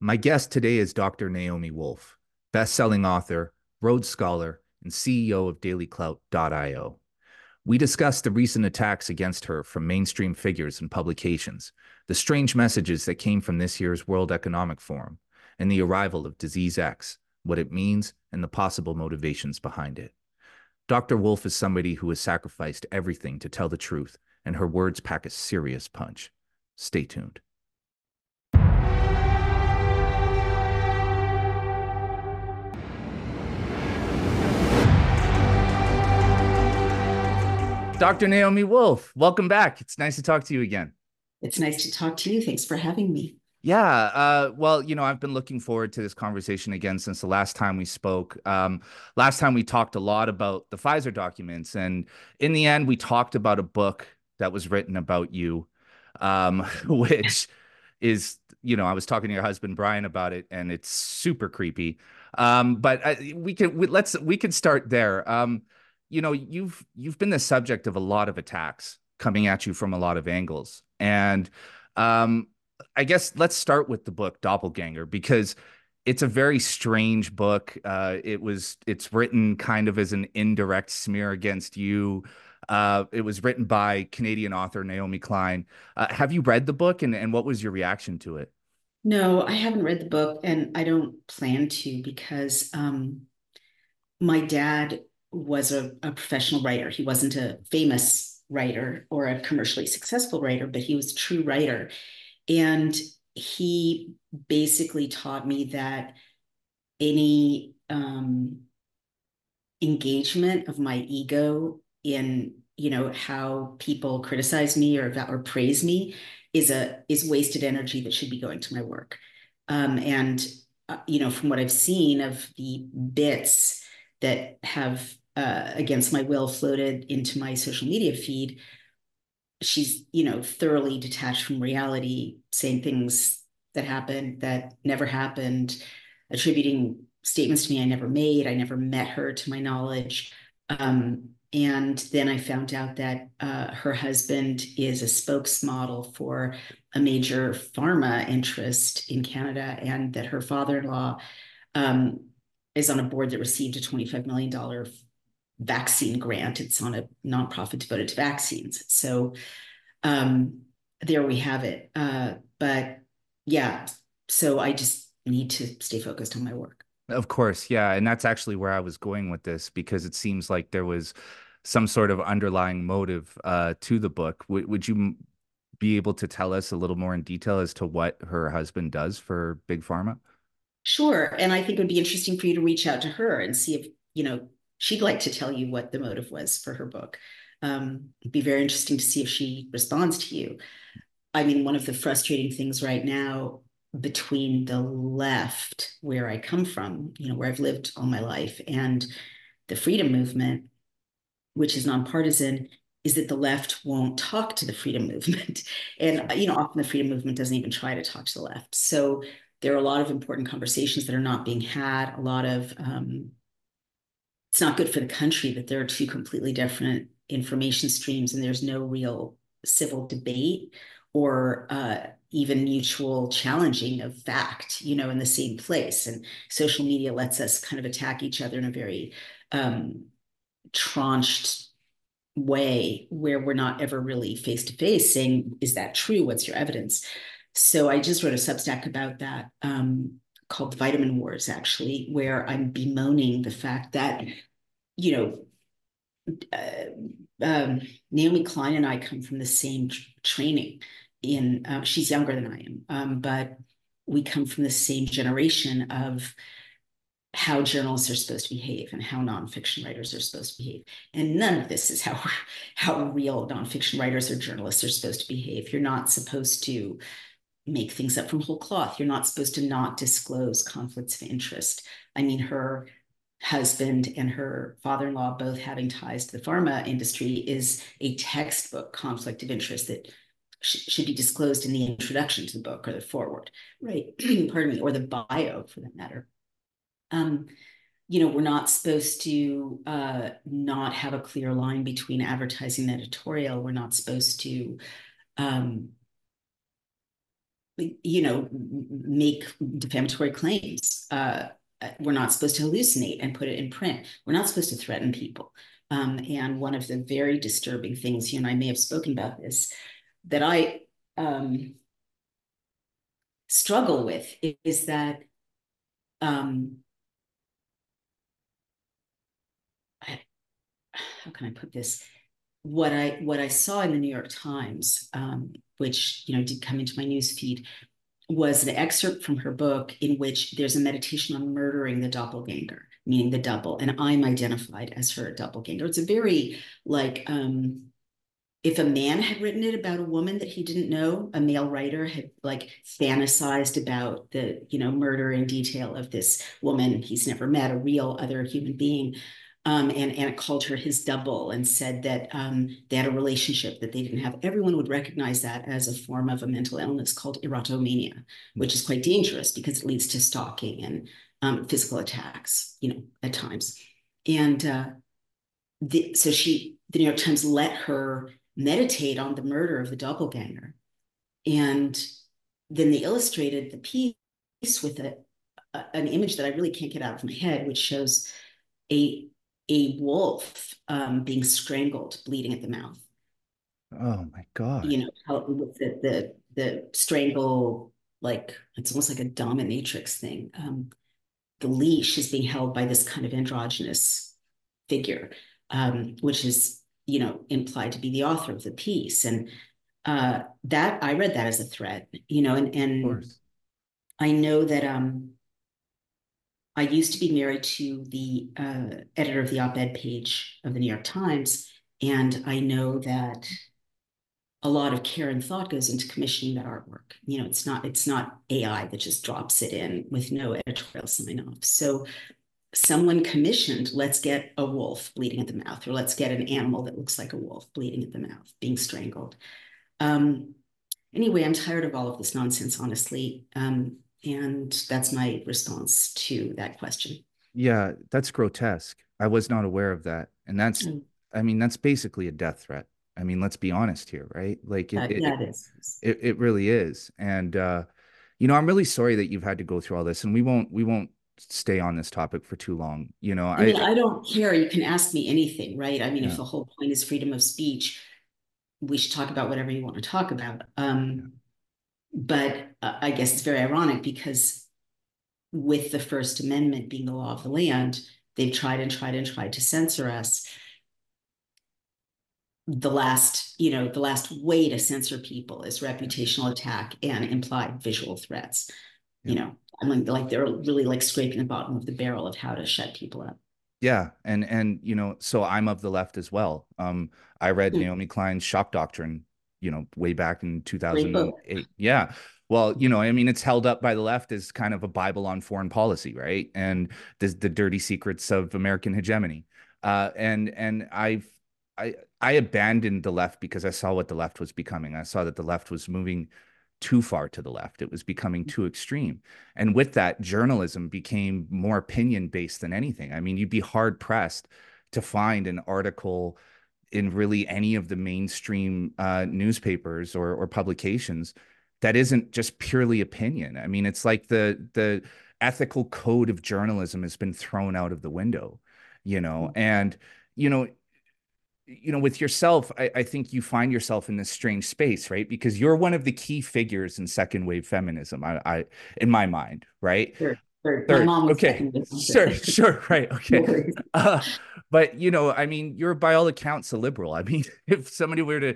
My guest today is Dr. Naomi Wolf, best-selling author, Rhodes Scholar, and CEO of DailyClout.io. We discuss the recent attacks against her from mainstream figures and publications, the strange messages that came from this year's World Economic Forum, and the arrival of Disease X, what it means, and the possible motivations behind it. Dr. Wolf is somebody who has sacrificed everything to tell the truth, and her words pack a serious punch. Stay tuned. Dr. Naomi Wolf, welcome back. It's nice to talk to you again. It's nice to talk to you. Thanks for having me. Yeah. Uh, well, you know, I've been looking forward to this conversation again since the last time we spoke. Um, last time we talked a lot about the Pfizer documents. And in the end, we talked about a book that was written about you, um, which is, you know, I was talking to your husband, Brian, about it, and it's super creepy. Um, but I, uh, we can, we, let's, we can start there. Um, you know, you've you've been the subject of a lot of attacks coming at you from a lot of angles. And um, I guess let's start with the book Doppelganger because it's a very strange book. Uh, it was it's written kind of as an indirect smear against you. Uh, it was written by Canadian author Naomi Klein. Uh, have you read the book and, and what was your reaction to it? No, I haven't read the book and I don't plan to because um, my dad was a, a professional writer. He wasn't a famous writer or a commercially successful writer, but he was a true writer. And he basically taught me that any um, engagement of my ego in you know how people criticize me or or praise me is a is wasted energy that should be going to my work um, and uh, you know from what i've seen of the bits that have uh, against my will floated into my social media feed she's you know thoroughly detached from reality saying things that happened that never happened attributing statements to me i never made i never met her to my knowledge. Um, and then i found out that uh, her husband is a spokesmodel for a major pharma interest in canada and that her father-in-law um, is on a board that received a $25 million vaccine grant. It's on a nonprofit devoted to vaccines. So um, there we have it. Uh, but yeah, so I just need to stay focused on my work. Of course, yeah, and that's actually where I was going with this because it seems like there was some sort of underlying motive uh, to the book. W- would you be able to tell us a little more in detail as to what her husband does for Big Pharma? Sure, and I think it would be interesting for you to reach out to her and see if you know she'd like to tell you what the motive was for her book. Um, it'd be very interesting to see if she responds to you. I mean, one of the frustrating things right now between the left, where I come from, you know, where I've lived all my life, and the freedom movement, which is nonpartisan, is that the left won't talk to the freedom movement. And, you know, often the freedom movement doesn't even try to talk to the left. So there are a lot of important conversations that are not being had, a lot of um, it's not good for the country that there are two completely different information streams and there's no real civil debate or uh, even mutual challenging of fact, you know, in the same place. And social media lets us kind of attack each other in a very um, tranched way where we're not ever really face to face saying, is that true? What's your evidence? So I just wrote a Substack about that um, called Vitamin Wars, actually, where I'm bemoaning the fact that you know, uh, um, Naomi Klein and I come from the same training. In uh, she's younger than I am, um, but we come from the same generation of how journalists are supposed to behave and how nonfiction writers are supposed to behave. And none of this is how how real nonfiction writers or journalists are supposed to behave. You're not supposed to make things up from whole cloth. You're not supposed to not disclose conflicts of interest. I mean, her husband and her father-in-law both having ties to the pharma industry is a textbook conflict of interest that sh- should be disclosed in the introduction to the book or the forward right pardon me or the bio for that matter um, you know we're not supposed to uh, not have a clear line between advertising and editorial we're not supposed to um, you know, make defamatory claims. Uh, we're not supposed to hallucinate and put it in print. We're not supposed to threaten people. Um, and one of the very disturbing things, you and I may have spoken about this, that I um, struggle with is that um, I, how can I put this? What I what I saw in the New York Times, um, which you know did come into my news feed, was an excerpt from her book in which there's a meditation on murdering the doppelganger, meaning the double, and I'm identified as her doppelganger. It's a very like um, if a man had written it about a woman that he didn't know, a male writer had like fantasized about the, you know, murder in detail of this woman he's never met, a real other human being. Um, and, and called her his double and said that um, they had a relationship that they didn't have. Everyone would recognize that as a form of a mental illness called erotomania, which is quite dangerous because it leads to stalking and um, physical attacks, you know, at times. And uh, the, so she, the New York Times let her meditate on the murder of the doppelganger. And then they illustrated the piece with a, a, an image that I really can't get out of my head, which shows a a wolf um, being strangled, bleeding at the mouth. Oh my god! You know how with the the the strangle, like it's almost like a dominatrix thing. Um, the leash is being held by this kind of androgynous figure, um, which is you know, implied to be the author of the piece. And uh, that I read that as a threat, you know, and, and I know that um, I used to be married to the uh, editor of the op-ed page of the New York Times, and I know that a lot of care and thought goes into commissioning that artwork. You know, it's not it's not AI that just drops it in with no editorial sign off. So someone commissioned, let's get a wolf bleeding at the mouth, or let's get an animal that looks like a wolf bleeding at the mouth, being strangled. Um, anyway, I'm tired of all of this nonsense, honestly. Um, and that's my response to that question. Yeah, that's grotesque. I was not aware of that. And that's, mm. I mean, that's basically a death threat. I mean, let's be honest here, right? Like it, uh, it, yeah, it is. It, it really is. And, uh, you know, I'm really sorry that you've had to go through all this and we won't, we won't stay on this topic for too long. You know, I, mean, I, I don't care. You can ask me anything, right? I mean, yeah. if the whole point is freedom of speech, we should talk about whatever you want to talk about. Um, yeah. But uh, I guess it's very ironic because with the First Amendment being the law of the land, they've tried and tried and tried to censor us. The last, you know, the last way to censor people is reputational attack and implied visual threats. Yeah. You know, I mean, like, they're really like scraping the bottom of the barrel of how to shut people up. Yeah, and and you know, so I'm of the left as well. Um, I read mm-hmm. Naomi Klein's Shock Doctrine, you know, way back in 2008. Yeah. Well, you know, I mean, it's held up by the left as kind of a Bible on foreign policy, right? And the the dirty secrets of American hegemony. Uh, and and I've I I abandoned the left because I saw what the left was becoming. I saw that the left was moving too far to the left. It was becoming too extreme. And with that, journalism became more opinion based than anything. I mean, you'd be hard pressed to find an article in really any of the mainstream uh, newspapers or, or publications that isn't just purely opinion. I mean, it's like the the ethical code of journalism has been thrown out of the window, you know, mm. and you know you know, with yourself, I, I, think you find yourself in this strange space, right? Because you're one of the key figures in second wave feminism. I, I in my mind, right? Sure. Sure. Third. okay. Sure. Sure. Right. Okay. Uh, but you know, I mean, you're by all accounts a liberal. I mean, if somebody were to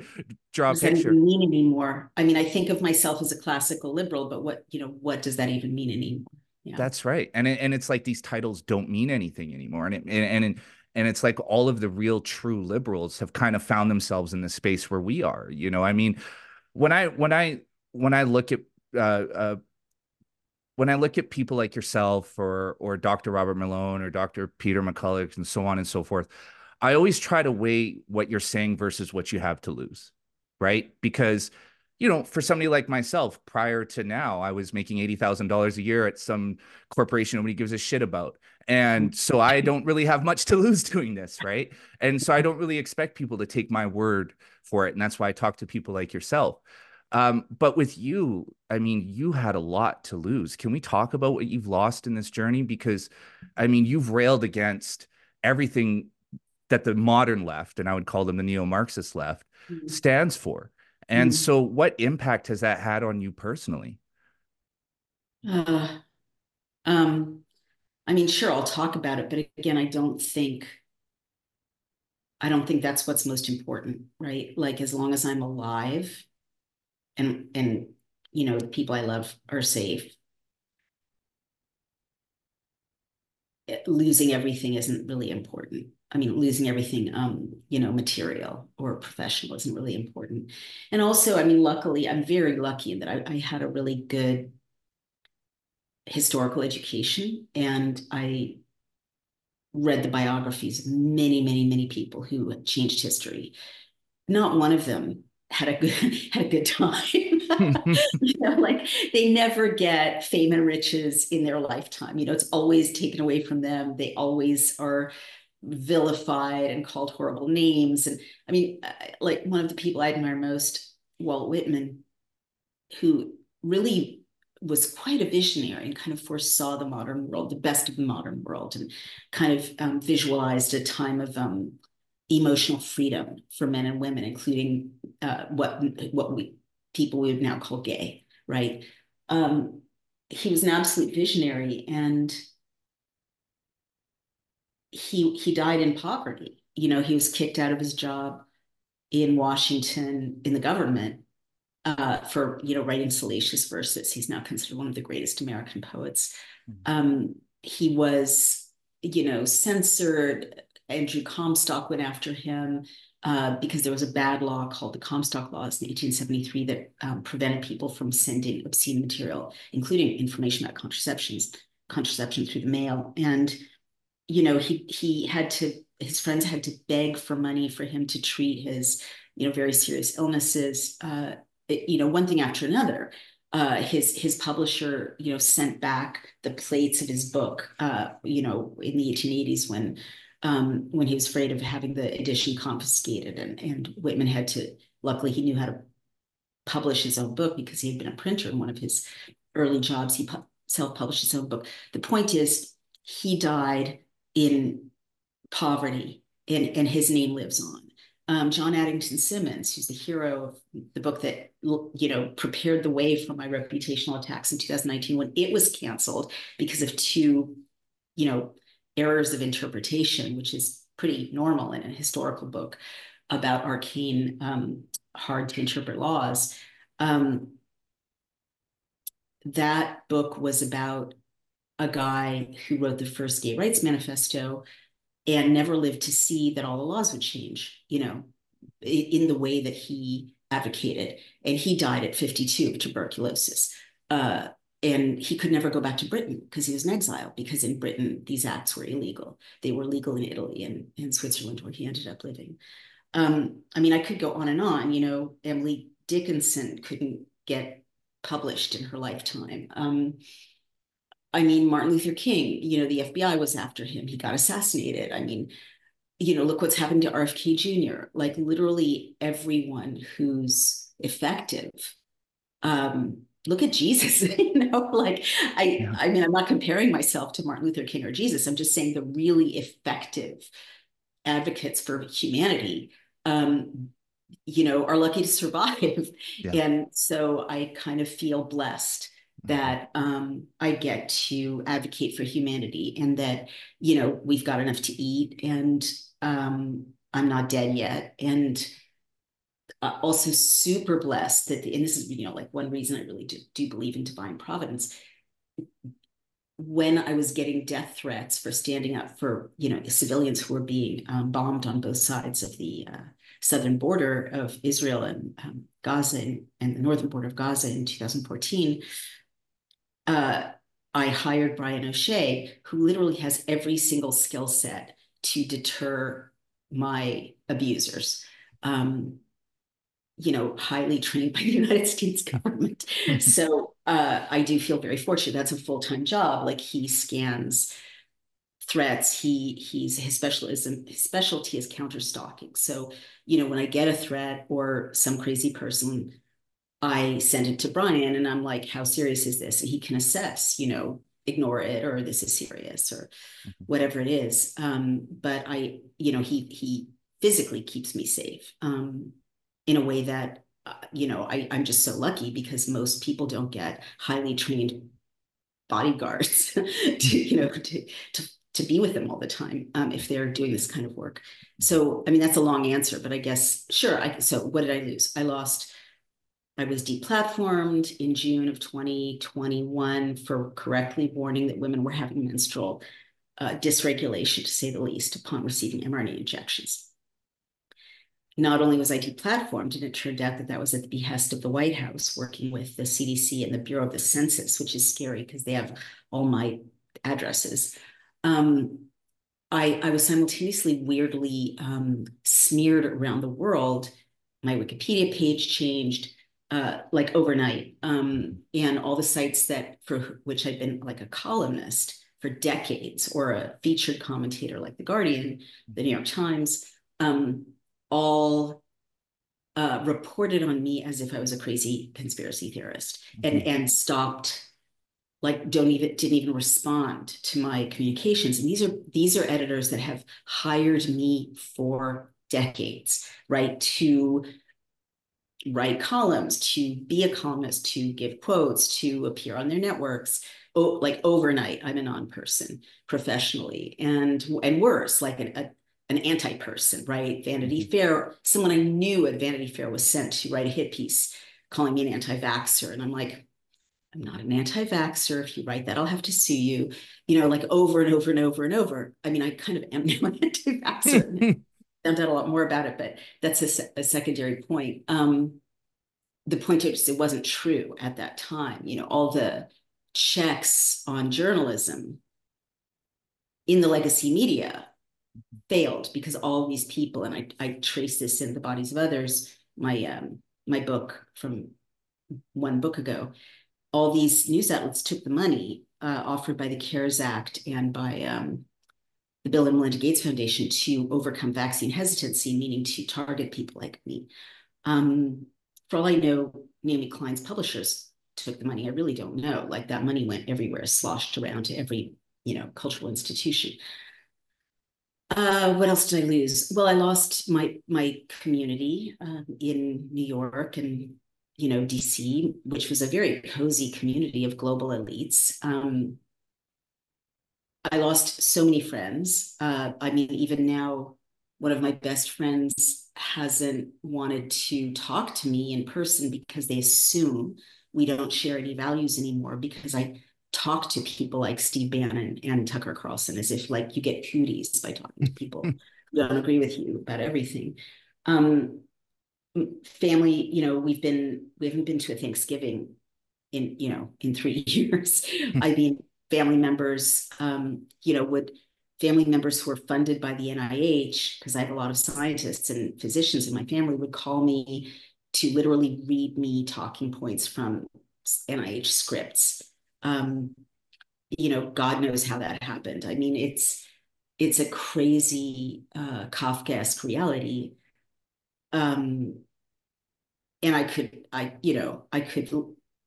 draw does a picture, that even mean anymore? I mean, I think of myself as a classical liberal, but what you know, what does that even mean anymore? Yeah. That's right, and and it's like these titles don't mean anything anymore, and it, and, and and it's like all of the real true liberals have kind of found themselves in the space where we are you know i mean when i when i when i look at uh, uh, when I look at people like yourself or or Dr. Robert Malone or Dr. Peter McCullough and so on and so forth, I always try to weigh what you're saying versus what you have to lose, right? Because you know, for somebody like myself, prior to now, I was making eighty thousand dollars a year at some corporation nobody gives a shit about, and mm. so I don't really have much to lose doing this, right? And so I don't really expect people to take my word for it, and that's why I talk to people like yourself. Um, but with you, I mean, you had a lot to lose. Can we talk about what you've lost in this journey? Because, I mean, you've railed against everything that the modern left, and I would call them the neo Marxist left, mm-hmm. stands for. And mm-hmm. so, what impact has that had on you personally? Uh, um, I mean, sure, I'll talk about it, but again, I don't think I don't think that's what's most important, right? Like as long as I'm alive and and you know, the people I love are safe. Losing everything isn't really important. I mean, losing everything, um, you know, material or professional isn't really important. And also, I mean, luckily, I'm very lucky in that I, I had a really good historical education and I read the biographies of many, many, many people who changed history. Not one of them had a good had a good time. you know, like they never get fame and riches in their lifetime. You know, it's always taken away from them. They always are vilified and called horrible names. And I mean, like one of the people I admire most, Walt Whitman, who really was quite a visionary and kind of foresaw the modern world, the best of the modern world, and kind of um, visualized a time of um, emotional freedom for men and women, including uh, what what we people we would now call gay, right? Um, he was an absolute visionary, and he he died in poverty. You know, he was kicked out of his job in Washington in the government uh, for you know writing salacious verses. He's now considered one of the greatest American poets. Mm-hmm. Um, he was, you know, censored. Andrew Comstock went after him uh, because there was a bad law called the Comstock Laws in 1873 that um, prevented people from sending obscene material, including information about contraceptions, contraception through the mail. And you know, he he had to his friends had to beg for money for him to treat his you know very serious illnesses. Uh, you know, one thing after another. Uh, his his publisher, you know, sent back the plates of his book, uh, you know, in the 1880s when um, when he was afraid of having the edition confiscated, and and Whitman had to. Luckily, he knew how to publish his own book because he had been a printer in one of his early jobs. He pu- self-published his own book. The point is, he died in poverty, and and his name lives on um, John Addington Symonds, who's the hero of the book that you know prepared the way for my reputational attacks in 2019 when it was canceled because of two, you know, errors of interpretation, which is pretty normal in a historical book about arcane, um, hard to interpret laws. Um, that book was about a guy who wrote the first gay rights manifesto and never lived to see that all the laws would change, you know, in the way that he advocated. And he died at 52 of tuberculosis. Uh, and he could never go back to Britain because he was in exile, because in Britain, these acts were illegal. They were legal in Italy and in Switzerland, where he ended up living. Um, I mean, I could go on and on. You know, Emily Dickinson couldn't get published in her lifetime. Um, I mean, Martin Luther King, you know, the FBI was after him. He got assassinated. I mean, you know, look what's happened to RFK Jr. Like literally everyone who's effective. Um, look at Jesus, you know, like I, yeah. I mean, I'm not comparing myself to Martin Luther King or Jesus. I'm just saying the really effective advocates for humanity, um, you know, are lucky to survive. Yeah. And so I kind of feel blessed that um, I get to advocate for humanity and that, you know, we've got enough to eat and um, I'm not dead yet. And uh, also super blessed that, the, and this is, you know, like one reason I really do, do believe in divine providence. When I was getting death threats for standing up for, you know, the civilians who were being um, bombed on both sides of the uh, southern border of Israel and um, Gaza and, and the northern border of Gaza in 2014, uh, I hired Brian O'Shea, who literally has every single skill set to deter my abusers. Um, you know, highly trained by the United States government. so uh, I do feel very fortunate. That's a full time job. Like he scans threats. He he's his specialism. His specialty is counter stalking. So you know, when I get a threat or some crazy person I send it to Brian and I'm like, how serious is this? And he can assess, you know, ignore it or this is serious or mm-hmm. whatever it is. Um, but I, you know, he he physically keeps me safe um, in a way that, uh, you know, I, I'm just so lucky because most people don't get highly trained bodyguards to, you know, to, to to be with them all the time um, if they're doing this kind of work. So, I mean, that's a long answer, but I guess, sure. I, so what did I lose? I lost I was deplatformed in June of 2021 for correctly warning that women were having menstrual uh, dysregulation, to say the least, upon receiving mRNA injections. Not only was I deplatformed, and it turned out that that was at the behest of the White House, working with the CDC and the Bureau of the Census, which is scary because they have all my addresses. Um, I, I was simultaneously weirdly um, smeared around the world. My Wikipedia page changed uh, like overnight. Um, and all the sites that for which I've been like a columnist for decades or a featured commentator like The Guardian, The New York Times, um, all uh, reported on me as if I was a crazy conspiracy theorist and, mm-hmm. and stopped like don't even didn't even respond to my communications and these are these are editors that have hired me for decades right to write columns, to be a columnist, to give quotes, to appear on their networks. Oh, like overnight, I'm a non-person professionally, and and worse, like an, a, an anti-person, right? Vanity mm-hmm. Fair, someone I knew at Vanity Fair was sent to write a hit piece calling me an anti-vaxxer, and I'm like, I'm not an anti-vaxxer. If you write that, I'll have to sue you. You know, like over and over and over and over. I mean, I kind of am now an anti-vaxxer. found out a lot more about it, but that's a, a secondary point. Um, the point is, it wasn't true at that time. You know, all the checks on journalism in the legacy media failed because all these people, and I, I trace this in the bodies of others, my um, my book from one book ago, all these news outlets took the money uh, offered by the CARES Act and by um, the Bill and Melinda Gates Foundation to overcome vaccine hesitancy, meaning to target people like me. Um, for all I know, Naomi Klein's publishers took the money. I really don't know. Like that money went everywhere, sloshed around to every, you know, cultural institution. Uh, what else did I lose? Well, I lost my my community um, in New York and you know DC, which was a very cozy community of global elites. Um, I lost so many friends. Uh, I mean, even now, one of my best friends hasn't wanted to talk to me in person because they assume we don't share any values anymore because I talk to people like Steve Bannon and Tucker Carlson as if like you get cooties by talking to people who don't agree with you about everything. Um, family, you know, we've been we haven't been to a Thanksgiving in you know in three years. I mean, family members, um, you know, would family members who are funded by the NIH, because I have a lot of scientists and physicians in my family, would call me to literally read me talking points from NIH scripts. Um, you know, God knows how that happened. I mean, it's it's a crazy uh, Kafkaesque reality. Um, and I could, I you know, I could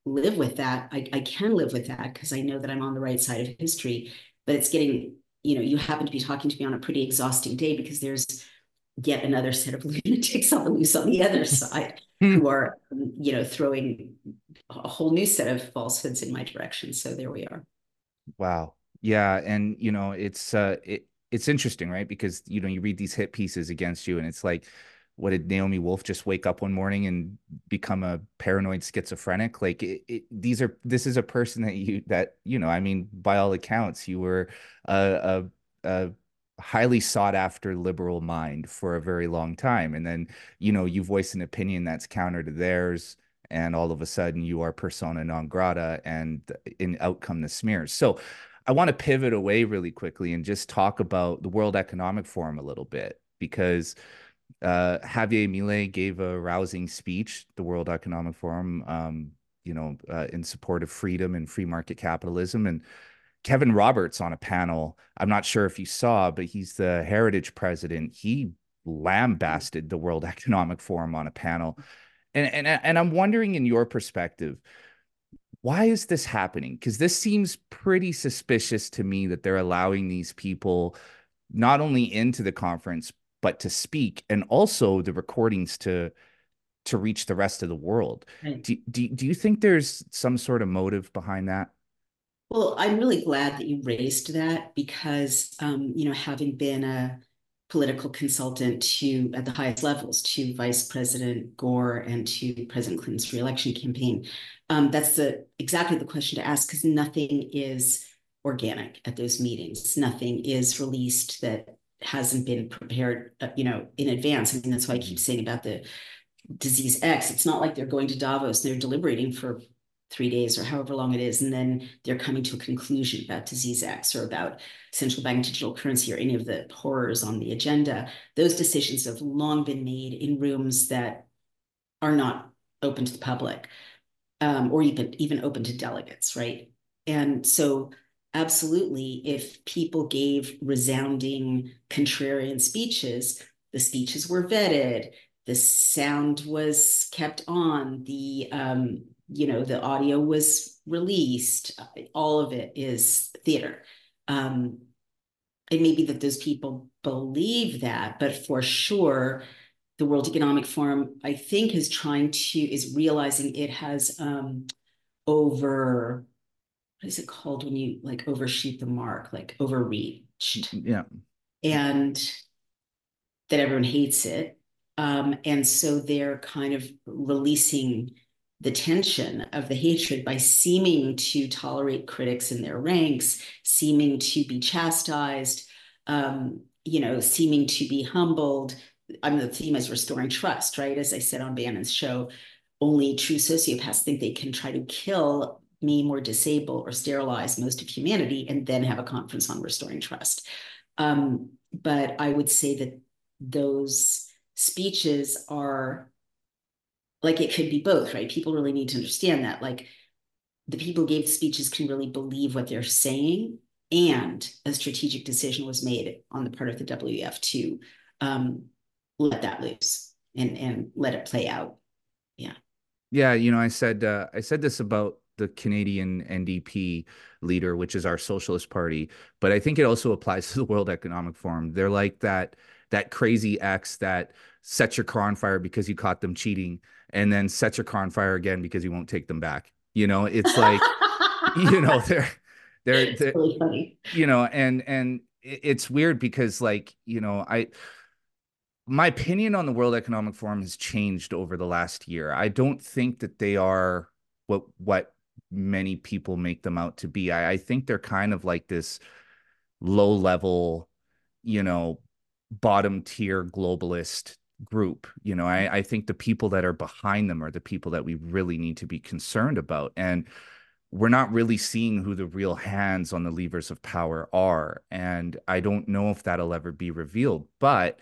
live with that. I, I can live with that because I know that I'm on the right side of history. But it's getting, you know, you happen to be talking to me on a pretty exhausting day because there's yet another set of lunatics on the loose on the other side who hmm. are, you know, throwing a whole new set of falsehoods in my direction. So there we are. Wow. Yeah. And, you know, it's, uh, it, it's interesting, right? Because, you know, you read these hit pieces against you and it's like, what did Naomi Wolf just wake up one morning and become a paranoid schizophrenic? Like it, it, these are this is a person that you that you know. I mean, by all accounts, you were a, a, a highly sought after liberal mind for a very long time, and then you know you voice an opinion that's counter to theirs, and all of a sudden you are persona non grata, and in outcome the smears. So. I want to pivot away really quickly and just talk about the World Economic Forum a little bit because uh, Javier Milei gave a rousing speech, the World Economic Forum, um, you know, uh, in support of freedom and free market capitalism. And Kevin Roberts on a panel, I'm not sure if you saw, but he's the Heritage president. He lambasted the World Economic Forum on a panel. And and and I'm wondering in your perspective, why is this happening? Because this seems pretty suspicious to me that they're allowing these people not only into the conference but to speak and also the recordings to to reach the rest of the world. Right. Do, do, do you think there's some sort of motive behind that? Well, I'm really glad that you raised that because, um, you know, having been a political consultant to at the highest levels to Vice President Gore and to President Clinton's reelection campaign, um, that's the exactly the question to ask because nothing is organic at those meetings. Nothing is released that hasn't been prepared, uh, you know, in advance. I mean, that's why I keep saying about the disease X. It's not like they're going to Davos and they're deliberating for three days or however long it is, and then they're coming to a conclusion about disease X or about central bank digital currency or any of the horrors on the agenda. Those decisions have long been made in rooms that are not open to the public um, or even even open to delegates, right? And so absolutely, if people gave resounding contrarian speeches, the speeches were vetted, the sound was kept on, the um, you know the audio was released. All of it is theater. Um, it may be that those people believe that, but for sure, the World Economic Forum, I think, is trying to is realizing it has um, over what is it called when you like overshoot the mark, like overreached. Yeah. And that everyone hates it. Um, and so they're kind of releasing the tension of the hatred by seeming to tolerate critics in their ranks, seeming to be chastised, um, you know, seeming to be humbled. I mean, the theme is restoring trust, right? As I said on Bannon's show, only true sociopaths think they can try to kill maim or disable or sterilize most of humanity and then have a conference on restoring trust. Um, but I would say that those speeches are like it could be both, right? People really need to understand that. Like the people gave speeches can really believe what they're saying, and a strategic decision was made on the part of the WEF to um, let that loose and and let it play out. Yeah. Yeah, you know, I said uh, I said this about the Canadian NDP leader, which is our Socialist Party, but I think it also applies to the World Economic Forum. They're like that that crazy ex that sets your car on fire because you caught them cheating, and then sets your car on fire again because you won't take them back. You know, it's like, you know, they're they're, they're really funny. You know, and and it's weird because like you know I my opinion on the World Economic Forum has changed over the last year. I don't think that they are what what many people make them out to be. I, I think they're kind of like this low level, you know, bottom tier globalist group. You know, I, I think the people that are behind them are the people that we really need to be concerned about. And we're not really seeing who the real hands on the levers of power are. And I don't know if that'll ever be revealed. But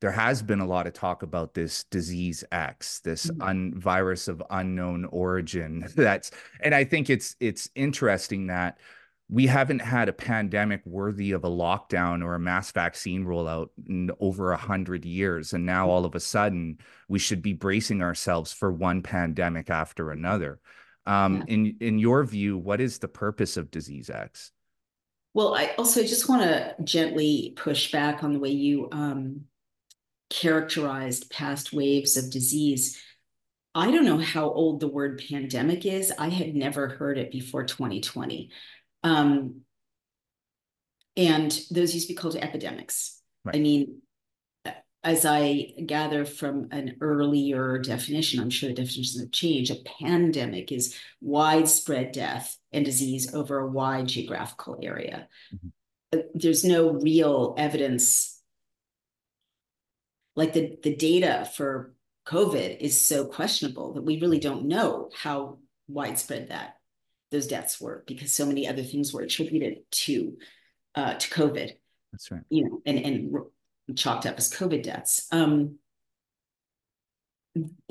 there has been a lot of talk about this disease X, this mm-hmm. un- virus of unknown origin. That's and I think it's it's interesting that we haven't had a pandemic worthy of a lockdown or a mass vaccine rollout in over a hundred years, and now all of a sudden we should be bracing ourselves for one pandemic after another. Um, yeah. In in your view, what is the purpose of disease X? Well, I also just want to gently push back on the way you um, characterized past waves of disease. I don't know how old the word pandemic is. I had never heard it before 2020. Um, and those used to be called epidemics. Right. I mean, as I gather from an earlier definition, I'm sure the definitions have changed. A pandemic is widespread death and disease over a wide geographical area. Mm-hmm. There's no real evidence like the the data for COVID is so questionable that we really don't know how widespread that those deaths were because so many other things were attributed to uh, to COVID. That's right. You know, and and chalked up as COVID deaths. Um,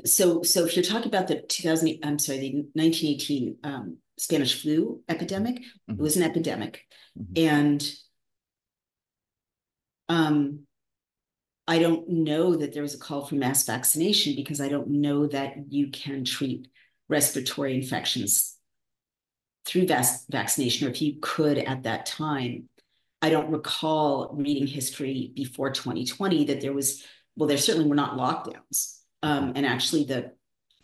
so so if you're talking about the 2000, I'm sorry, the 1918 um, Spanish flu epidemic, mm-hmm. it was an epidemic, mm-hmm. and um, I don't know that there was a call for mass vaccination because I don't know that you can treat respiratory infections through vaccination, or if you could at that time. I don't recall reading history before 2020 that there was, well, there certainly were not lockdowns. Um, and actually, the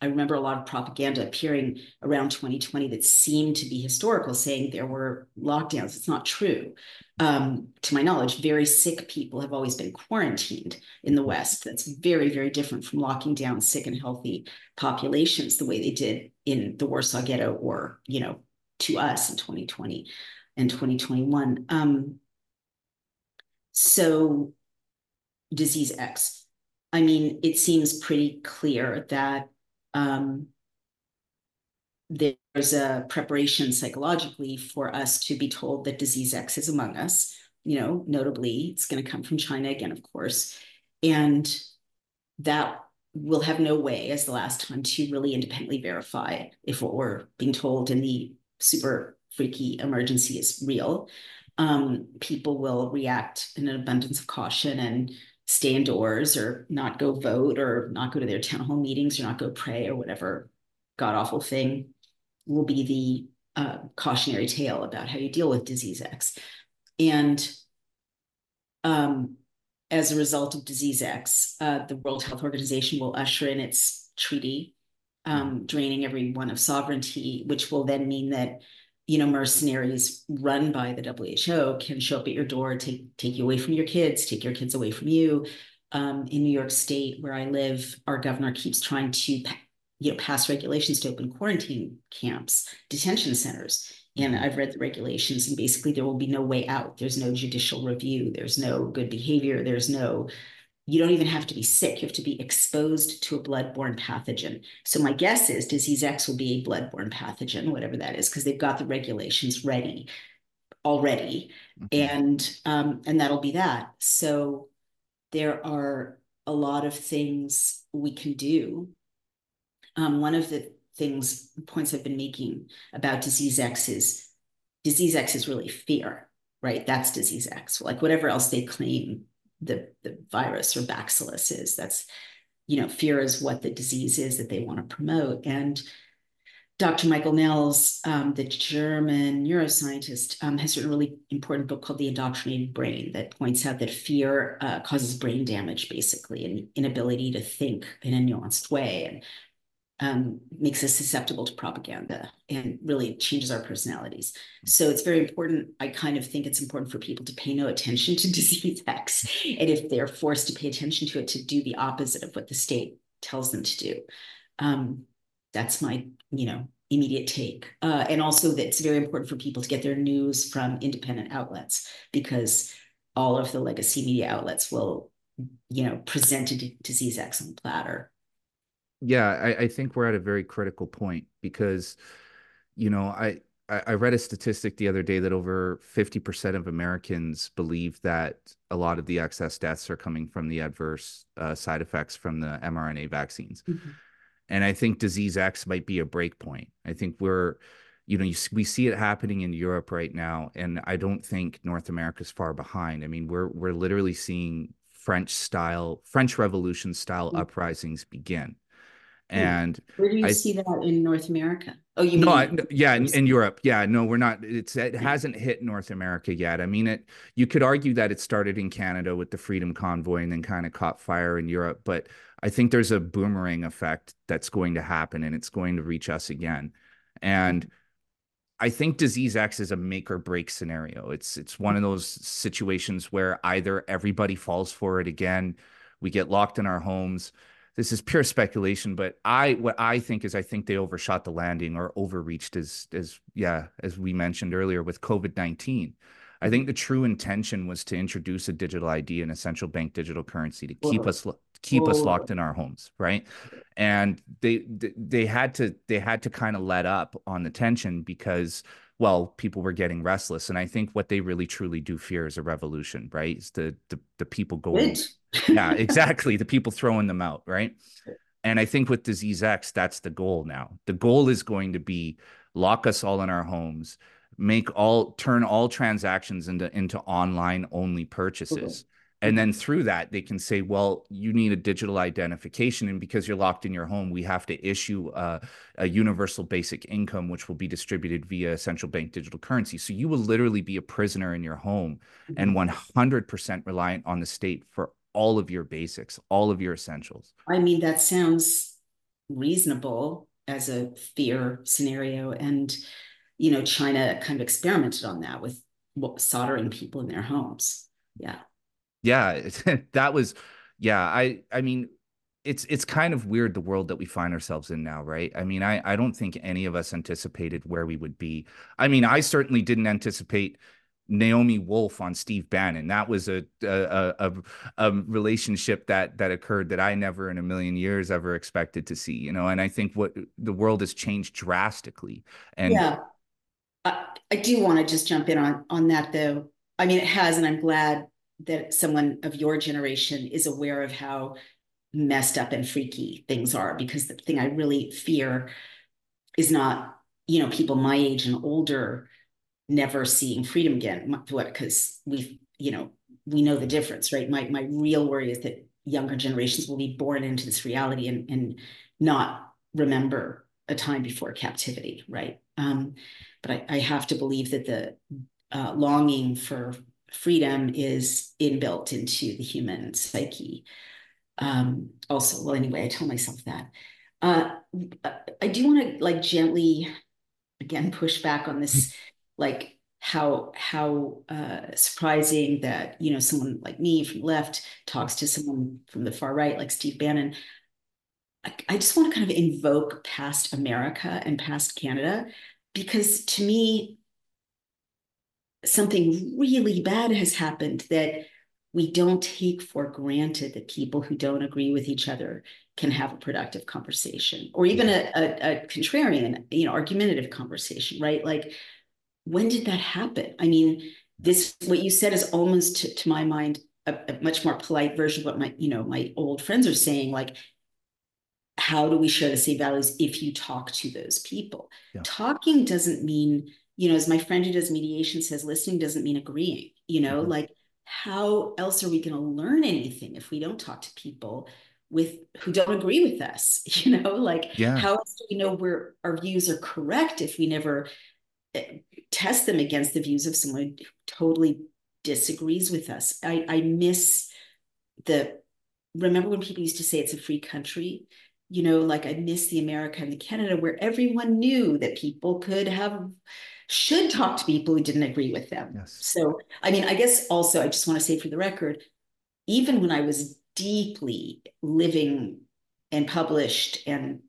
I remember a lot of propaganda appearing around 2020 that seemed to be historical, saying there were lockdowns. It's not true. Um, to my knowledge, very sick people have always been quarantined in the West. That's very, very different from locking down sick and healthy populations the way they did in the Warsaw Ghetto or, you know, to us in 2020 and 2021. Um, so, disease X. I mean, it seems pretty clear that um, there's a preparation psychologically for us to be told that disease X is among us. You know, notably, it's going to come from China again, of course. And that will have no way, as the last time, to really independently verify if what we're being told in the super freaky emergency is real. Um, people will react in an abundance of caution and stay indoors or not go vote or not go to their town hall meetings or not go pray or whatever god awful thing will be the uh, cautionary tale about how you deal with disease X. And um, as a result of disease X, uh, the World Health Organization will usher in its treaty, um, draining everyone of sovereignty, which will then mean that you know, mercenaries run by the WHO can show up at your door, take take you away from your kids, take your kids away from you. Um, in New York State, where I live, our governor keeps trying to, you know, pass regulations to open quarantine camps, detention centers. And I've read the regulations, and basically there will be no way out. There's no judicial review. There's no good behavior. There's no you don't even have to be sick. You have to be exposed to a bloodborne pathogen. So my guess is disease X will be a bloodborne pathogen, whatever that is, because they've got the regulations ready already, mm-hmm. and um, and that'll be that. So there are a lot of things we can do. Um, one of the things points I've been making about disease X is disease X is really fear, right? That's disease X. Like whatever else they claim the, the virus or bacillus is. That's, you know, fear is what the disease is that they want to promote. And Dr. Michael Nehls, um, the German neuroscientist, um, has written a really important book called The Indoctrinated Brain that points out that fear uh, causes brain damage, basically, and inability to think in a nuanced way. And um, makes us susceptible to propaganda and really changes our personalities. So it's very important. I kind of think it's important for people to pay no attention to disease X. And if they're forced to pay attention to it, to do the opposite of what the state tells them to do. Um, that's my, you know, immediate take. Uh, and also that it's very important for people to get their news from independent outlets because all of the legacy media outlets will, you know, present a disease X on the platter yeah, I, I think we're at a very critical point because, you know, I, I read a statistic the other day that over 50% of Americans believe that a lot of the excess deaths are coming from the adverse uh, side effects from the mRNA vaccines. Mm-hmm. And I think disease X might be a break point. I think we're, you know, you, we see it happening in Europe right now, and I don't think North America is far behind. I mean, we're we're literally seeing French style, French Revolution style mm-hmm. uprisings begin. And where do you I, see that in North America? Oh, you no, mean I, yeah, in, in, Europe, yeah, no, we're not. It's it hasn't hit North America yet. I mean, it. You could argue that it started in Canada with the Freedom Convoy and then kind of caught fire in Europe, but I think there's a boomerang effect that's going to happen, and it's going to reach us again. And I think disease X is a make or break scenario. It's it's one of those situations where either everybody falls for it again, we get locked in our homes this is pure speculation, but I what I think is I think they overshot the landing or overreached as as yeah, as we mentioned earlier with COVID-19. I think the true intention was to introduce a digital ID and a central bank digital currency to keep Whoa. us keep Whoa. us locked in our homes, right? And they they had to they had to kind of let up on the tension because well, people were getting restless. And I think what they really truly do fear is a revolution, right? It's the the, the people going yeah, exactly. The people throwing them out, right? And I think with disease X, that's the goal now. The goal is going to be lock us all in our homes, make all turn all transactions into into online only purchases. and then through that they can say well you need a digital identification and because you're locked in your home we have to issue a, a, universal basic income which will be distributed via central bank digital currency so you will literally be a prisoner in your home and 100% mm-hmm. reliant on the state for all of your basics all of your essentials. I mean that sounds reasonable as a fear scenario. And you know china kind of experimented on that with soldering people in their homes. Yeah. Yeah that was yeah i i mean it's it's kind of weird the world that we find ourselves in now right? I mean i i don't think any of us anticipated where we would be. I mean i certainly didn't anticipate Naomi Wolf on Steve Bannon. That was a, a a, a relationship that that occurred that I never in a million years ever expected to see. You know, and I think what the world has changed drastically. And yeah, I, I do want to just jump in on on that though. I mean, it has, and I'm glad that someone of your generation is aware of how messed up and freaky things are because the thing I really fear is not, you know, people my age and older never seeing freedom again. What? Because we, you know, we know the difference, right? My my real worry is that younger generations will be born into this reality and and not remember a time before captivity, right? Um, but I, I have to believe that the uh, longing for freedom is inbuilt into the human psyche. Um, also, well, anyway, I tell myself that. Uh, I do want to like gently, again, push back on this, like how how uh, surprising that you know someone like me from the left talks to someone from the far right, like Steve Bannon. I, I just want to kind of invoke past America and past Canada because to me something really bad has happened that we don't take for granted that people who don't agree with each other can have a productive conversation or even a, a, a, contrarian you know argumentative conversation right like when did that happen i mean this what you said is almost to, to my mind a, a, much more polite version of what my you know my old friends are saying like how do we share the same values if you talk to those people yeah. talking doesn't mean you know, as my friend who does mediation says, listening doesn't mean agreeing, you know, mm-hmm. like how else are we going to learn anything if we don't talk to people with who don't agree with us, you know, like yeah. how else do we know where our views are correct if we never eh, test them against the views of someone who totally disagrees with us. I, I miss the remember when people used to say it's a free country you know like i miss the america and the canada where everyone knew that people could have should talk to people who didn't agree with them. Yes. So, I mean, I guess also, I just want to say for the record, even when I was deeply living and published and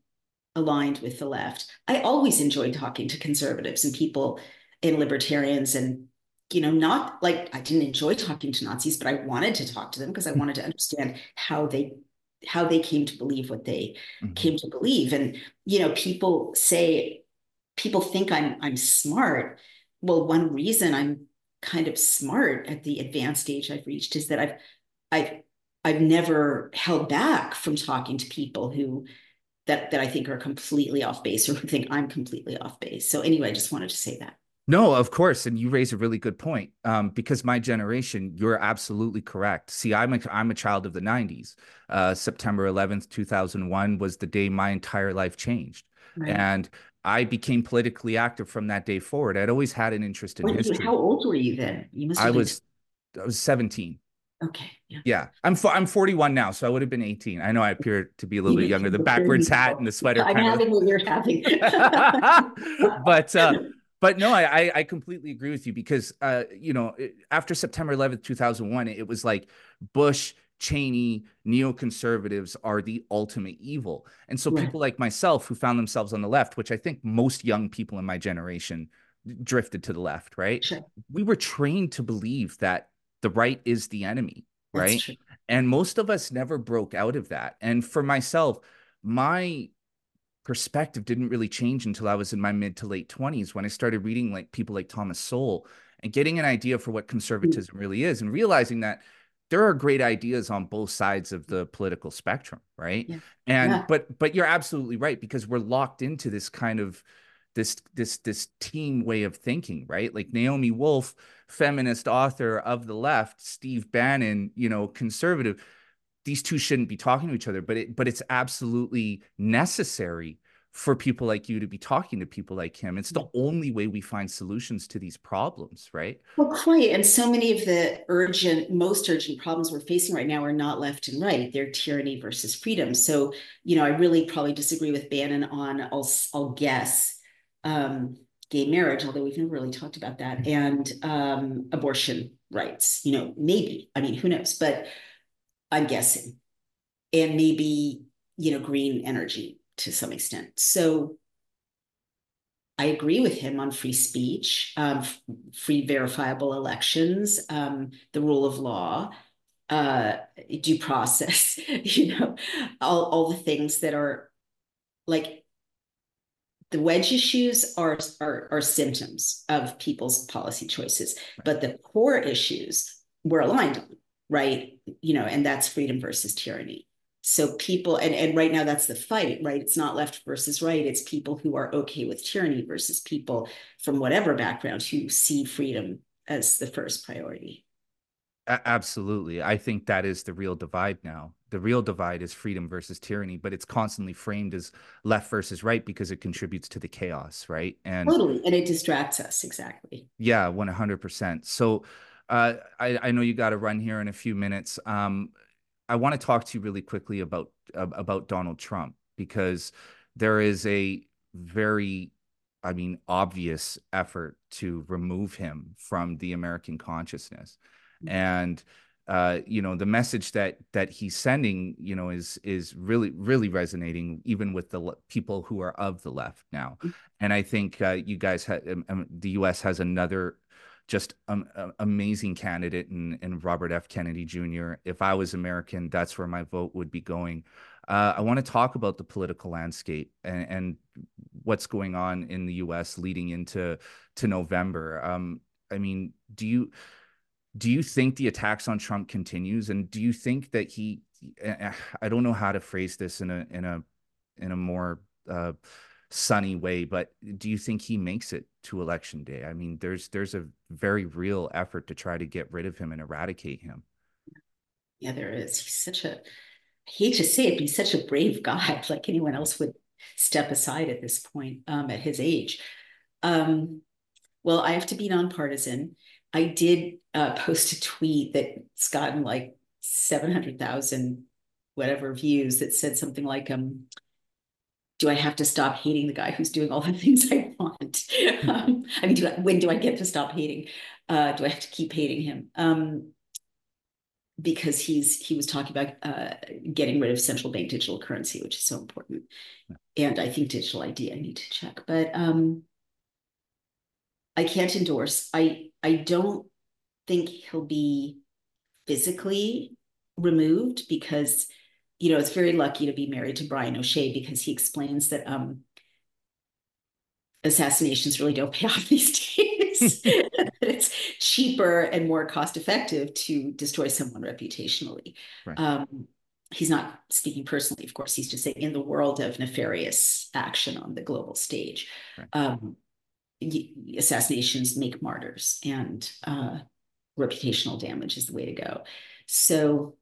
aligned with the left, I always enjoyed talking to conservatives and people and libertarians and you know not like i didn't enjoy talking to nazis but i wanted to talk to them because i wanted to understand how they how they came to believe what they mm-hmm. came to believe and you know people say people think I'm I'm smart. Well, one reason I'm kind of smart at the advanced age I've reached is that I've I've I've never held back from talking to people who that that I think are completely off base or who think I'm completely off base. So anyway, I just wanted to say that. No, of course, and you raise a really good point. Um, because my generation, you're absolutely correct. See, I'm a I'm a child of the '90s. Uh, September 11th, 2001 was the day my entire life changed, right. and I became politically active from that day forward. I'd always had an interest in Wait, history. How old were you then? You must. I was, I was seventeen. Okay. Yeah. yeah. I'm I'm 41 now, so I would have been 18. I know I appear to be a little bit younger. The backwards hat and the sweater. I'm having of... what you're having. but uh, but no, I I completely agree with you because uh, you know after September 11th, 2001, it was like Bush Cheney, neoconservatives are the ultimate evil. And so right. people like myself who found themselves on the left, which I think most young people in my generation drifted to the left, right? Sure. We were trained to believe that the right is the enemy, right? And most of us never broke out of that. And for myself, my perspective didn't really change until I was in my mid to late 20s when I started reading like people like Thomas Sowell and getting an idea for what mm. conservatism really is and realizing that there are great ideas on both sides of the political spectrum right yeah. and yeah. but but you're absolutely right because we're locked into this kind of this this this team way of thinking, right? Like Naomi Wolf, feminist author of the left, Steve Bannon, you know, conservative. These two shouldn't be talking to each other, but it but it's absolutely necessary for people like you to be talking to people like him. It's the only way we find solutions to these problems, right? Well, quite. And so many of the urgent, most urgent problems we're facing right now are not left and right. They're tyranny versus freedom. So, you know, I really probably disagree with Bannon on, I'll, I'll guess, um, gay marriage, although we've never really talked about that, and um, abortion rights. You know, maybe. I mean, who knows? But I'm guessing. And maybe, you know, green energy to some extent. So I agree with him on free speech, um, free verifiable elections, um, the rule of law, uh, due process, you know, all, all the things that are like the wedge issues are, are, are symptoms of people's policy choices, but the core issues we're aligned on, right? You know, and that's freedom versus tyranny. So people, and, and right now that's the fight, right? It's not left versus right. It's people who are okay with tyranny versus people from whatever background who see freedom as the first priority. Absolutely. I think that is the real divide now. The real divide is freedom versus tyranny, but it's constantly framed as left versus right because it contributes to the chaos, right? And totally. And it distracts us. Exactly. Yeah, 100%. So uh, I, I know you got to run here in a few minutes. Um, I want to talk to you really quickly about uh, about Donald Trump because there is a very I mean obvious effort to remove him from the American consciousness. Mm-hmm. And uh, you know the message that that he's sending you know is is really really resonating even with the le- people who are of the left now mm-hmm. and i think uh, you guys have um, um, the us has another just an amazing candidate in, Robert F. Kennedy Jr. If I was American, that's where my vote would be going. Uh, I want to talk about the political landscape and, and, what's going on in the U.S. leading into to November. Um, I mean, do you do you think the attacks on Trump continues, and do you think that he? I don't know how to phrase this in a in a in a more uh, sunny way, but do you think he makes it to election day? I mean, there's there's a very real effort to try to get rid of him and eradicate him. Yeah, there is. He's such a I hate to say it, but he's such a brave guy. Like anyone else would step aside at this point um, at his age. Um, well, I have to be nonpartisan. I did uh, post a tweet that's gotten like 700,000 whatever views that said something like, um, do I have to stop hating the guy who's doing all the things I? Um, I mean, do I, when do I get to stop hating? Uh, do I have to keep hating him? Um, because he's he was talking about uh, getting rid of central bank digital currency, which is so important. And I think digital ID I need to check, but um, I can't endorse. I I don't think he'll be physically removed because you know, it's very lucky to be married to Brian O'Shea because he explains that um, assassinations really don't pay off these days. it's cheaper and more cost effective to destroy someone reputationally. Right. Um, he's not speaking personally, of course. He's just saying in the world of nefarious action on the global stage, right. um, assassinations make martyrs, and uh, reputational damage is the way to go. So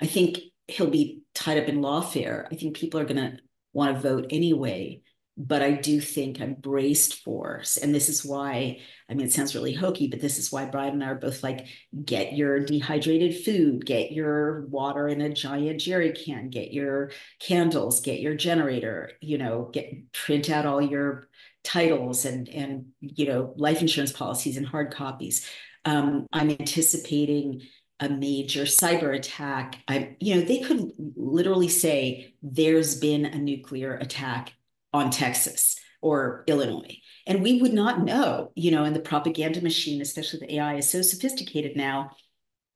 I think he'll be tied up in lawfare. I think people are going to want to vote anyway. But I do think I'm braced for, and this is why, I mean, it sounds really hokey, but this is why Brian and I are both like, get your dehydrated food, get your water in a giant jerry can, get your candles, get your generator, you know, get print out all your titles and and you know life insurance policies and hard copies. Um, I'm anticipating a major cyber attack. I, you know, they could literally say there's been a nuclear attack on Texas or Illinois, and we would not know. You know, and the propaganda machine, especially the AI, is so sophisticated now.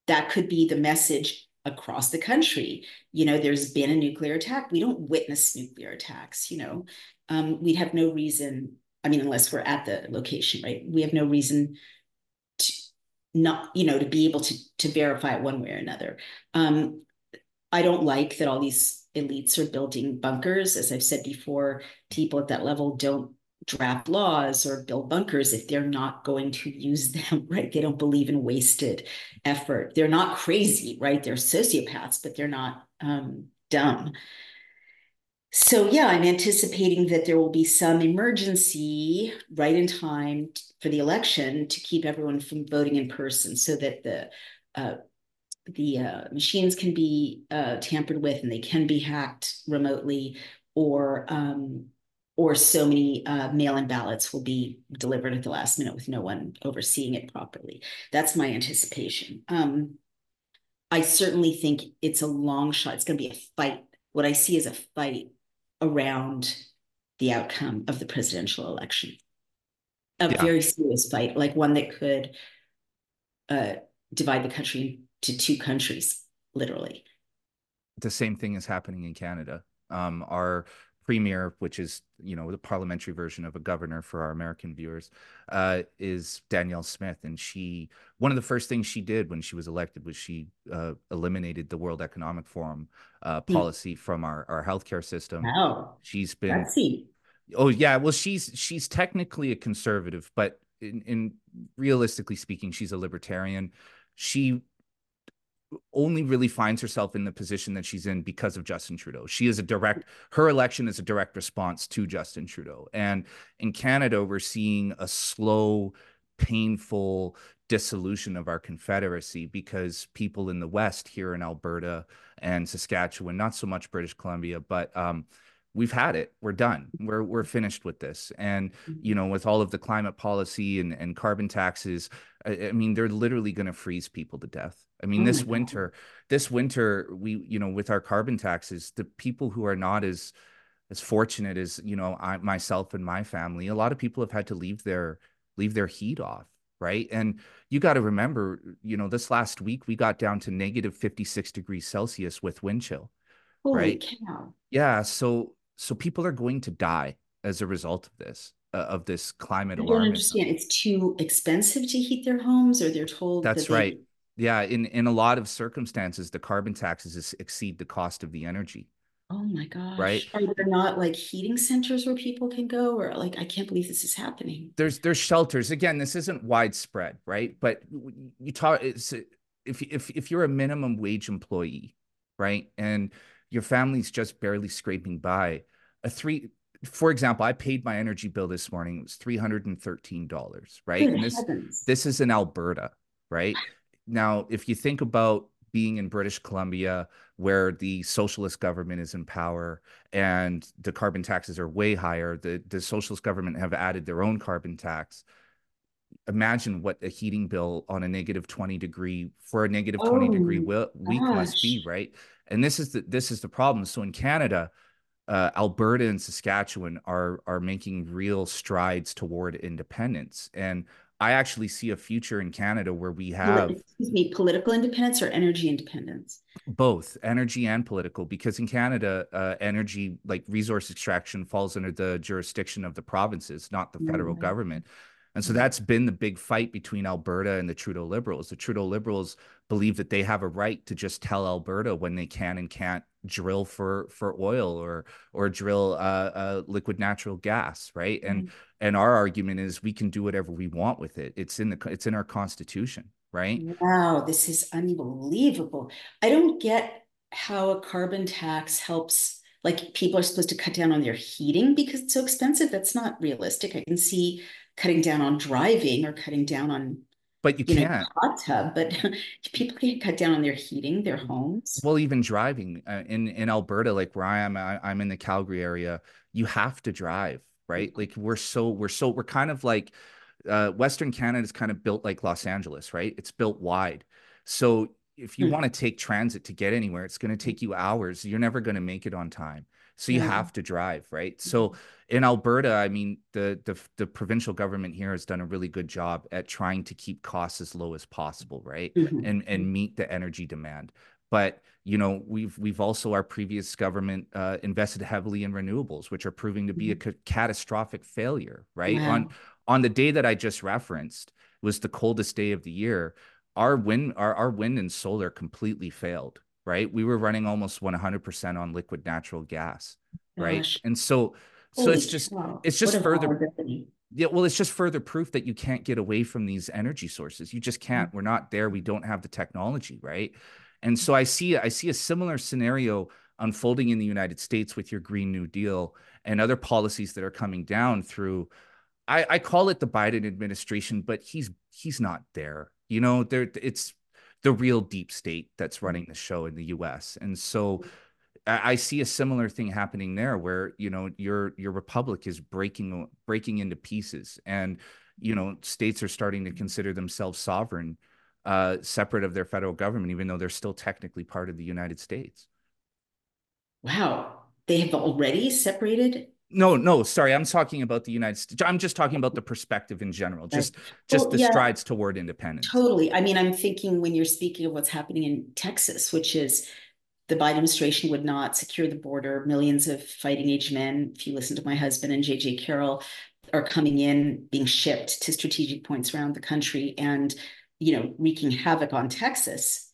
That could be the message across the country. You know, there's been a nuclear attack. We don't witness nuclear attacks. You know, um, we'd have no reason. I mean, unless we're at the location, right? We have no reason to not you know to be able to to verify it one way or another um i don't like that all these elites are building bunkers. As I've said before, people at that level don't draft laws or build bunkers if they're not going to use them, right? They don't believe in wasted effort. They're not crazy, right? They're sociopaths, but they're not um, dumb. So, yeah, I'm anticipating that there will be some emergency right in time for the election to keep everyone from voting in person so that the uh, the uh, machines can be uh, tampered with and they can be hacked remotely or um, or so many uh, mail-in ballots will be delivered at the last minute with no one overseeing it properly. That's my anticipation. Um, I certainly think it's a long shot. It's going to be a fight. What I see is a fight around the outcome of the presidential election. A yeah. very serious fight, like one that could uh, divide the country to two countries, literally. The same thing is happening in Canada. Um, our premier, which is you know the parliamentary version of a governor for our American viewers, uh, is Danielle Smith, and she one of the first things she did when she was elected was she uh, eliminated the World Economic Forum uh, hmm. policy from our our healthcare system. Wow, she's been. Oh yeah, well she's she's technically a conservative, but in, in realistically speaking, she's a libertarian. She only really finds herself in the position that she's in because of Justin Trudeau. She is a direct, her election is a direct response to Justin Trudeau. And in Canada, we're seeing a slow, painful dissolution of our confederacy because people in the West here in Alberta and Saskatchewan, not so much British Columbia, but um, we've had it. We're done. We're we're finished with this. And mm-hmm. you know, with all of the climate policy and and carbon taxes, I, I mean, they're literally going to freeze people to death. I mean, oh this winter, God. this winter, we you know, with our carbon taxes, the people who are not as as fortunate as you know, I myself and my family, a lot of people have had to leave their leave their heat off right? And you got to remember, you know, this last week we got down to negative 56 degrees Celsius with wind chill. Holy right? cow. Yeah. So so people are going to die as a result of this uh, of this climate I don't understand. It's too expensive to heat their homes, or they're told that's that right. Yeah, in in a lot of circumstances, the carbon taxes exceed the cost of the energy. Oh my gosh! Right? Are there not like heating centers where people can go, or like I can't believe this is happening? There's there's shelters. Again, this isn't widespread, right? But you talk. It's if if if you're a minimum wage employee, right, and your family's just barely scraping by, a three for example, I paid my energy bill this morning. It was three hundred and thirteen dollars, right? Good and this heavens. this is in Alberta, right? Now, if you think about being in British Columbia, where the socialist government is in power and the carbon taxes are way higher, the the socialist government have added their own carbon tax. Imagine what a heating bill on a negative 20 degree for a negative 20 oh, degree week gosh. must be, right? And this is the this is the problem. So in Canada, uh, Alberta and Saskatchewan are are making real strides toward independence, and I actually see a future in Canada where we have excuse me, political independence or energy independence. Both energy and political, because in Canada, uh, energy like resource extraction falls under the jurisdiction of the provinces, not the federal mm-hmm. government. And so that's been the big fight between Alberta and the Trudeau Liberals. The Trudeau Liberals believe that they have a right to just tell Alberta when they can and can't drill for for oil or or drill uh, uh, liquid natural gas, right? And mm-hmm. and our argument is we can do whatever we want with it. It's in the it's in our constitution, right? Wow, this is unbelievable. I don't get how a carbon tax helps like people are supposed to cut down on their heating because it's so expensive. That's not realistic. I can see cutting down on driving or cutting down on but you, you can't know, hot tub but people can't cut down on their heating their homes. Well even driving uh, in in alberta like where i am I, i'm in the calgary area you have to drive right? Like we're so we're so we're kind of like uh, western canada is kind of built like los angeles right? It's built wide. So if you mm-hmm. want to take transit to get anywhere it's going to take you hours. You're never going to make it on time so you yeah. have to drive right so mm-hmm in Alberta, I mean, the, the the provincial government here has done a really good job at trying to keep costs as low as possible, right? Mm-hmm. And and mm-hmm. meet the energy demand. But you know, we've we've also our previous government uh, invested heavily in renewables, which are proving to be mm-hmm. a ca- catastrophic failure, right? Wow. On on the day that I just referenced was the coldest day of the year. Our wind, our, our wind and solar completely failed right? We were running almost 100% on liquid natural gas, right? Gosh. And so, so Holy it's just, cow. it's just further, yeah, well, it's just further proof that you can't get away from these energy sources. You just can't. Mm-hmm. We're not there. We don't have the technology, right? And so I see, I see a similar scenario unfolding in the United States with your Green New Deal and other policies that are coming down through. I, I call it the Biden administration, but he's he's not there. You know, there it's the real deep state that's running the show in the U.S. And so I, see a similar thing happening there, where you know your your republic is breaking breaking into pieces, and you know states are starting to consider themselves sovereign, uh, separate of their federal government, even though they're still technically part of the United States. Wow. They have already separated. No, no, sorry, I'm talking about the United States. I'm just talking about the perspective in general, just just Well, the yeah. strides toward independence. Totally. I mean, I'm thinking when you're speaking of what's happening in Texas, which is the Biden administration would not secure the border. Millions of fighting age men, if you listen to my husband and JJ Carrell, are coming in, being shipped to strategic points around the country and, you know, wreaking havoc on Texas.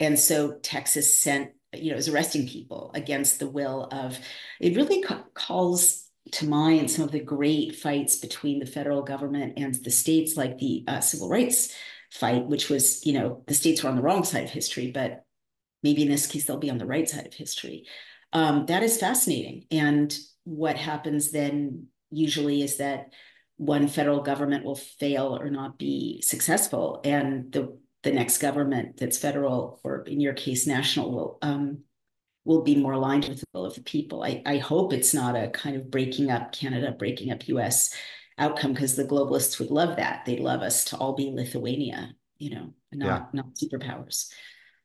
And so Texas sent, you know, is arresting people against the will of, it really ca- calls to mind some of the great fights between the federal government and the states, like the uh, civil rights fight, which was, you know, the states were on the wrong side of history, but maybe in this case, they'll be on the right side of history. Um, that is fascinating. And what happens then usually is that one federal government will fail or not be successful, and the the next government that's federal or in your case national will um, will be more aligned with the will of the people. I, I hope it's not a kind of breaking up Canada, breaking up US outcome because the globalists would love that. They'd love us to all be Lithuania, you know, not Yeah. not superpowers.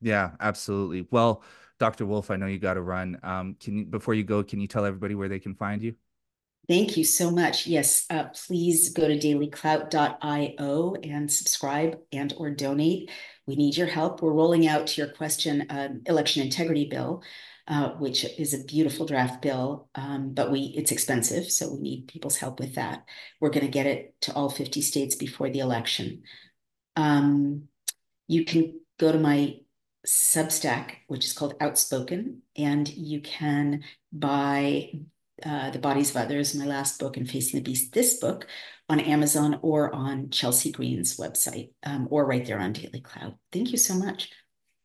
Yeah, absolutely. Well, Dr. Wolf, I know you got to run. Um, can you, before you go, can you tell everybody where they can find you? Thank you so much. Yes, uh, please go to dailyclout.io and subscribe and or donate. We need your help. We're rolling out to your question um, election integrity bill, uh, which is a beautiful draft bill, um, but we it's expensive, so we need people's help with that. We're going to get it to all 50 states before the election. Um, you can go to my Substack, which is called Outspoken, and you can buy uh, The Bodies of Others, my last book, and Facing the Beast, this book, on Amazon or on Chelsea Green's website, um, or right there on DailyClout. Thank you so much.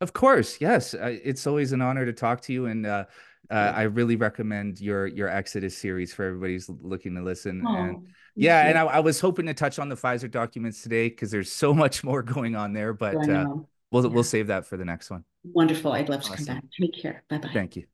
Of course, yes. Uh, it's always an honor to talk to you, and uh, uh, I really recommend your your Exodus series for everybody's looking to listen. Oh, and yeah, and I, I was hoping to touch on the Pfizer documents today because there's so much more going on there, but uh, we'll Yeah. we'll save that for the next one. Wonderful. I'd love to come back. Take care. Bye bye. Thank you.